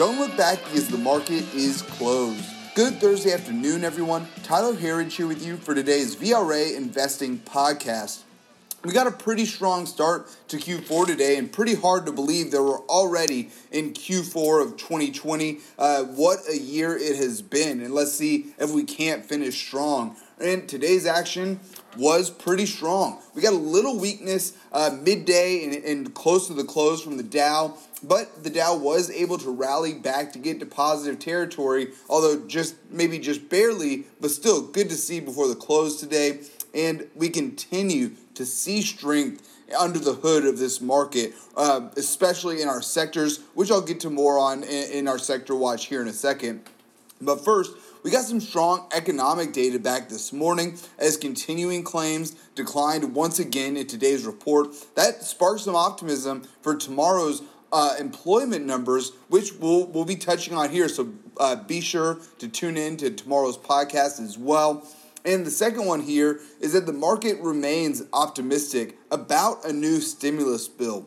Don't look back because the market is closed. Good Thursday afternoon, everyone. Tyler Herriage here with you for today's VRA Investing Podcast. We got a pretty strong start to Q4 today, and pretty hard to believe that we're already in Q4 of 2020. Uh, what a year it has been, and let's see if we can't finish strong. And today's action was pretty strong. We got a little weakness uh, midday and, and close to the close from the Dow, but the Dow was able to rally back to get to positive territory, although just maybe just barely, but still good to see before the close today. And we continue to see strength under the hood of this market, uh, especially in our sectors, which I'll get to more on in, in our sector watch here in a second. But first, we got some strong economic data back this morning as continuing claims declined once again in today's report. That sparks some optimism for tomorrow's uh, employment numbers, which we'll, we'll be touching on here. So uh, be sure to tune in to tomorrow's podcast as well. And the second one here is that the market remains optimistic about a new stimulus bill.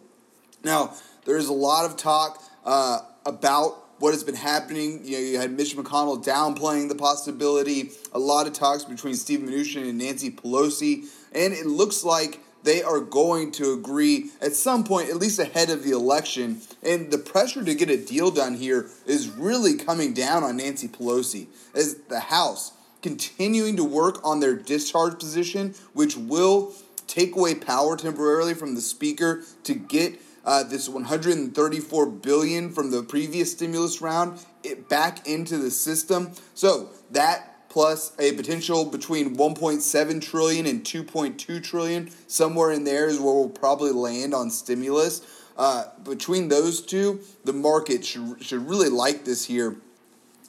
Now, there's a lot of talk uh, about what has been happening. You know, you had Mitch McConnell downplaying the possibility. A lot of talks between Steve Mnuchin and Nancy Pelosi, and it looks like they are going to agree at some point, at least ahead of the election. And the pressure to get a deal done here is really coming down on Nancy Pelosi as the House continuing to work on their discharge petition, which will take away power temporarily from the speaker to get uh, this 134 billion from the previous stimulus round it back into the system. So that plus a potential between 1.7 trillion and 2.2 trillion, somewhere in there is where we'll probably land on stimulus. Uh, between those two, the market should, should really like this here.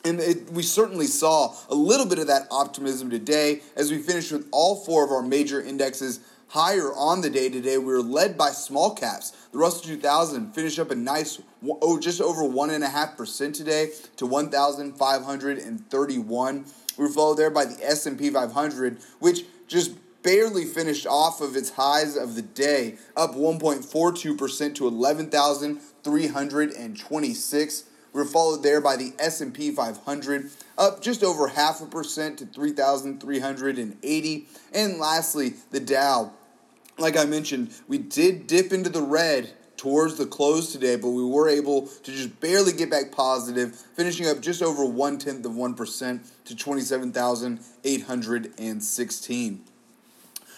And it, we certainly saw a little bit of that optimism today as we finished with all four of our major indexes higher on the day today. We were led by small caps. The Russell 2000 finished up a nice, oh, just over 1.5% today to 1,531. We were followed there by the S&P 500, which just barely finished off of its highs of the day, up 1.42% to 11,326. We were followed there by the S&P 500, up just over half a percent to 3,380. And lastly, the Dow. Like I mentioned, we did dip into the red towards the close today, but we were able to just barely get back positive, finishing up just over one tenth of 1% to 27,816.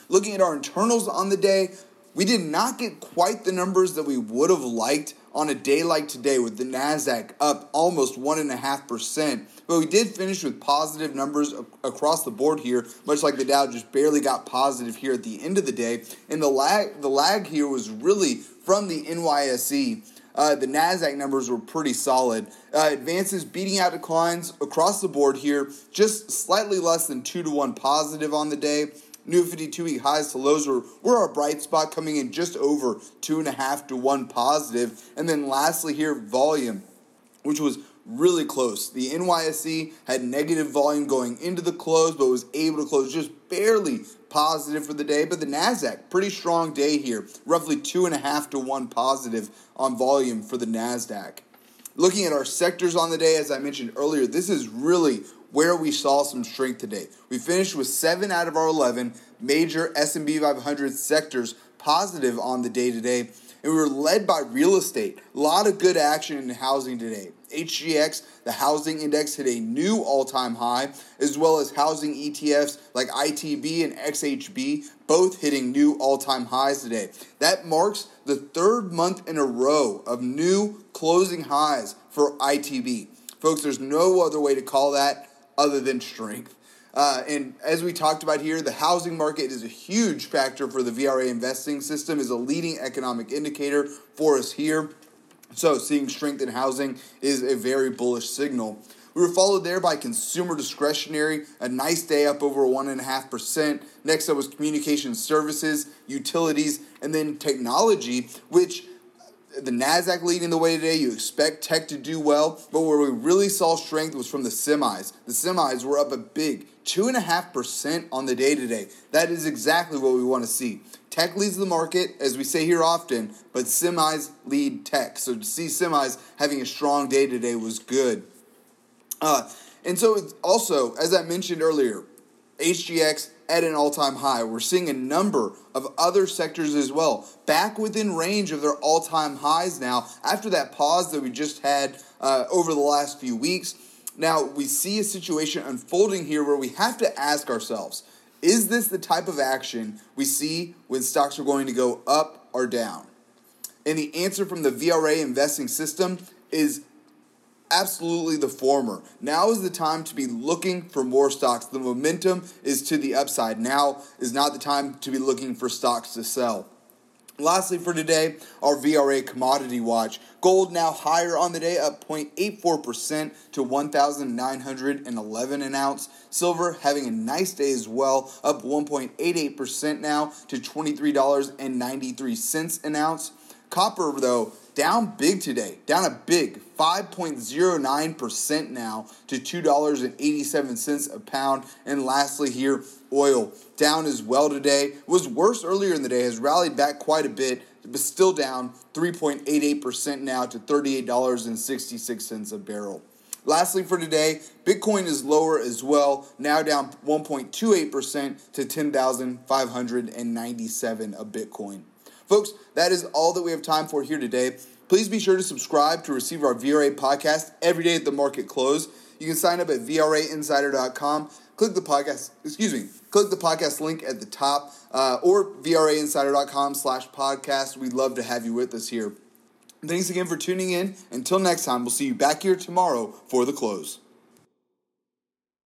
Looking at our internals on the day, we did not get quite the numbers that we would have liked on a day like today with the NASDAQ up almost 1.5%. But we did finish with positive numbers across the board here, much like the Dow just barely got positive here at the end of the day. And the lag, the lag here was really from the NYSE. Uh, the NASDAQ numbers were pretty solid. Uh, advances beating out declines across the board here, just slightly less than 2 to 1 positive on the day. New 52 week highs to lows were, were our bright spot, coming in just over two and a half to one positive. And then lastly, here, volume, which was really close. The NYSE had negative volume going into the close, but was able to close just barely positive for the day. But the NASDAQ, pretty strong day here, roughly two and a half to one positive on volume for the NASDAQ. Looking at our sectors on the day, as I mentioned earlier, this is really where we saw some strength today. We finished with 7 out of our 11 major S&P 500 sectors positive on the day today, and we were led by real estate. A lot of good action in housing today. HGX, the housing index, hit a new all time high, as well as housing ETFs like ITB and XHB, both hitting new all time highs today. That marks the third month in a row of new closing highs for ITB. Folks, there's no other way to call that other than strength. Uh, and as we talked about here, the housing market is a huge factor for the VRA investing system, is a leading economic indicator for us here. So seeing strength in housing is a very bullish signal. We were followed there by consumer discretionary, a nice day up over 1.5%. Next up was communication services, utilities, and then technology, which the Nasdaq leading the way today. You expect tech to do well, but where we really saw strength was from the semis. The semis were up a big two and a half percent on the day today. That is exactly what we want to see. Tech leads the market, as we say here often, but semis lead tech. So to see semis having a strong day today was good. Uh, and so also, as I mentioned earlier, HGX at an all time high. We're seeing a number of other sectors as well back within range of their all time highs now after that pause that we just had uh, over the last few weeks. Now, we see a situation unfolding here where we have to ask ourselves is this the type of action we see when stocks are going to go up or down? And the answer from the VRA investing system is Absolutely the former. Now is the time to be looking for more stocks. The momentum is to the upside. Now is not the time to be looking for stocks to sell. Lastly, for today, our VRA commodity watch. Gold now higher on the day, up 0.84% to 1,911 an ounce. Silver having a nice day as well, up 1.88% now to $23.93 an ounce. Copper, though, down big today, down a big 5.09% now to $2.87 a pound. And lastly, here, oil down as well today. Was worse earlier in the day, has rallied back quite a bit, but still down 3.88% now to $38.66 a barrel. Lastly, for today, Bitcoin is lower as well, now down 1.28% to 10,597 a Bitcoin. Folks, that is all that we have time for here today. Please be sure to subscribe to receive our VRA podcast every day at the market close. You can sign up at VRAinsider.com. Click the podcast, excuse me, click the podcast link at the top uh, or VRAinsider.com slash podcast. We'd love to have you with us here. Thanks again for tuning in. Until next time, we'll see you back here tomorrow for the close.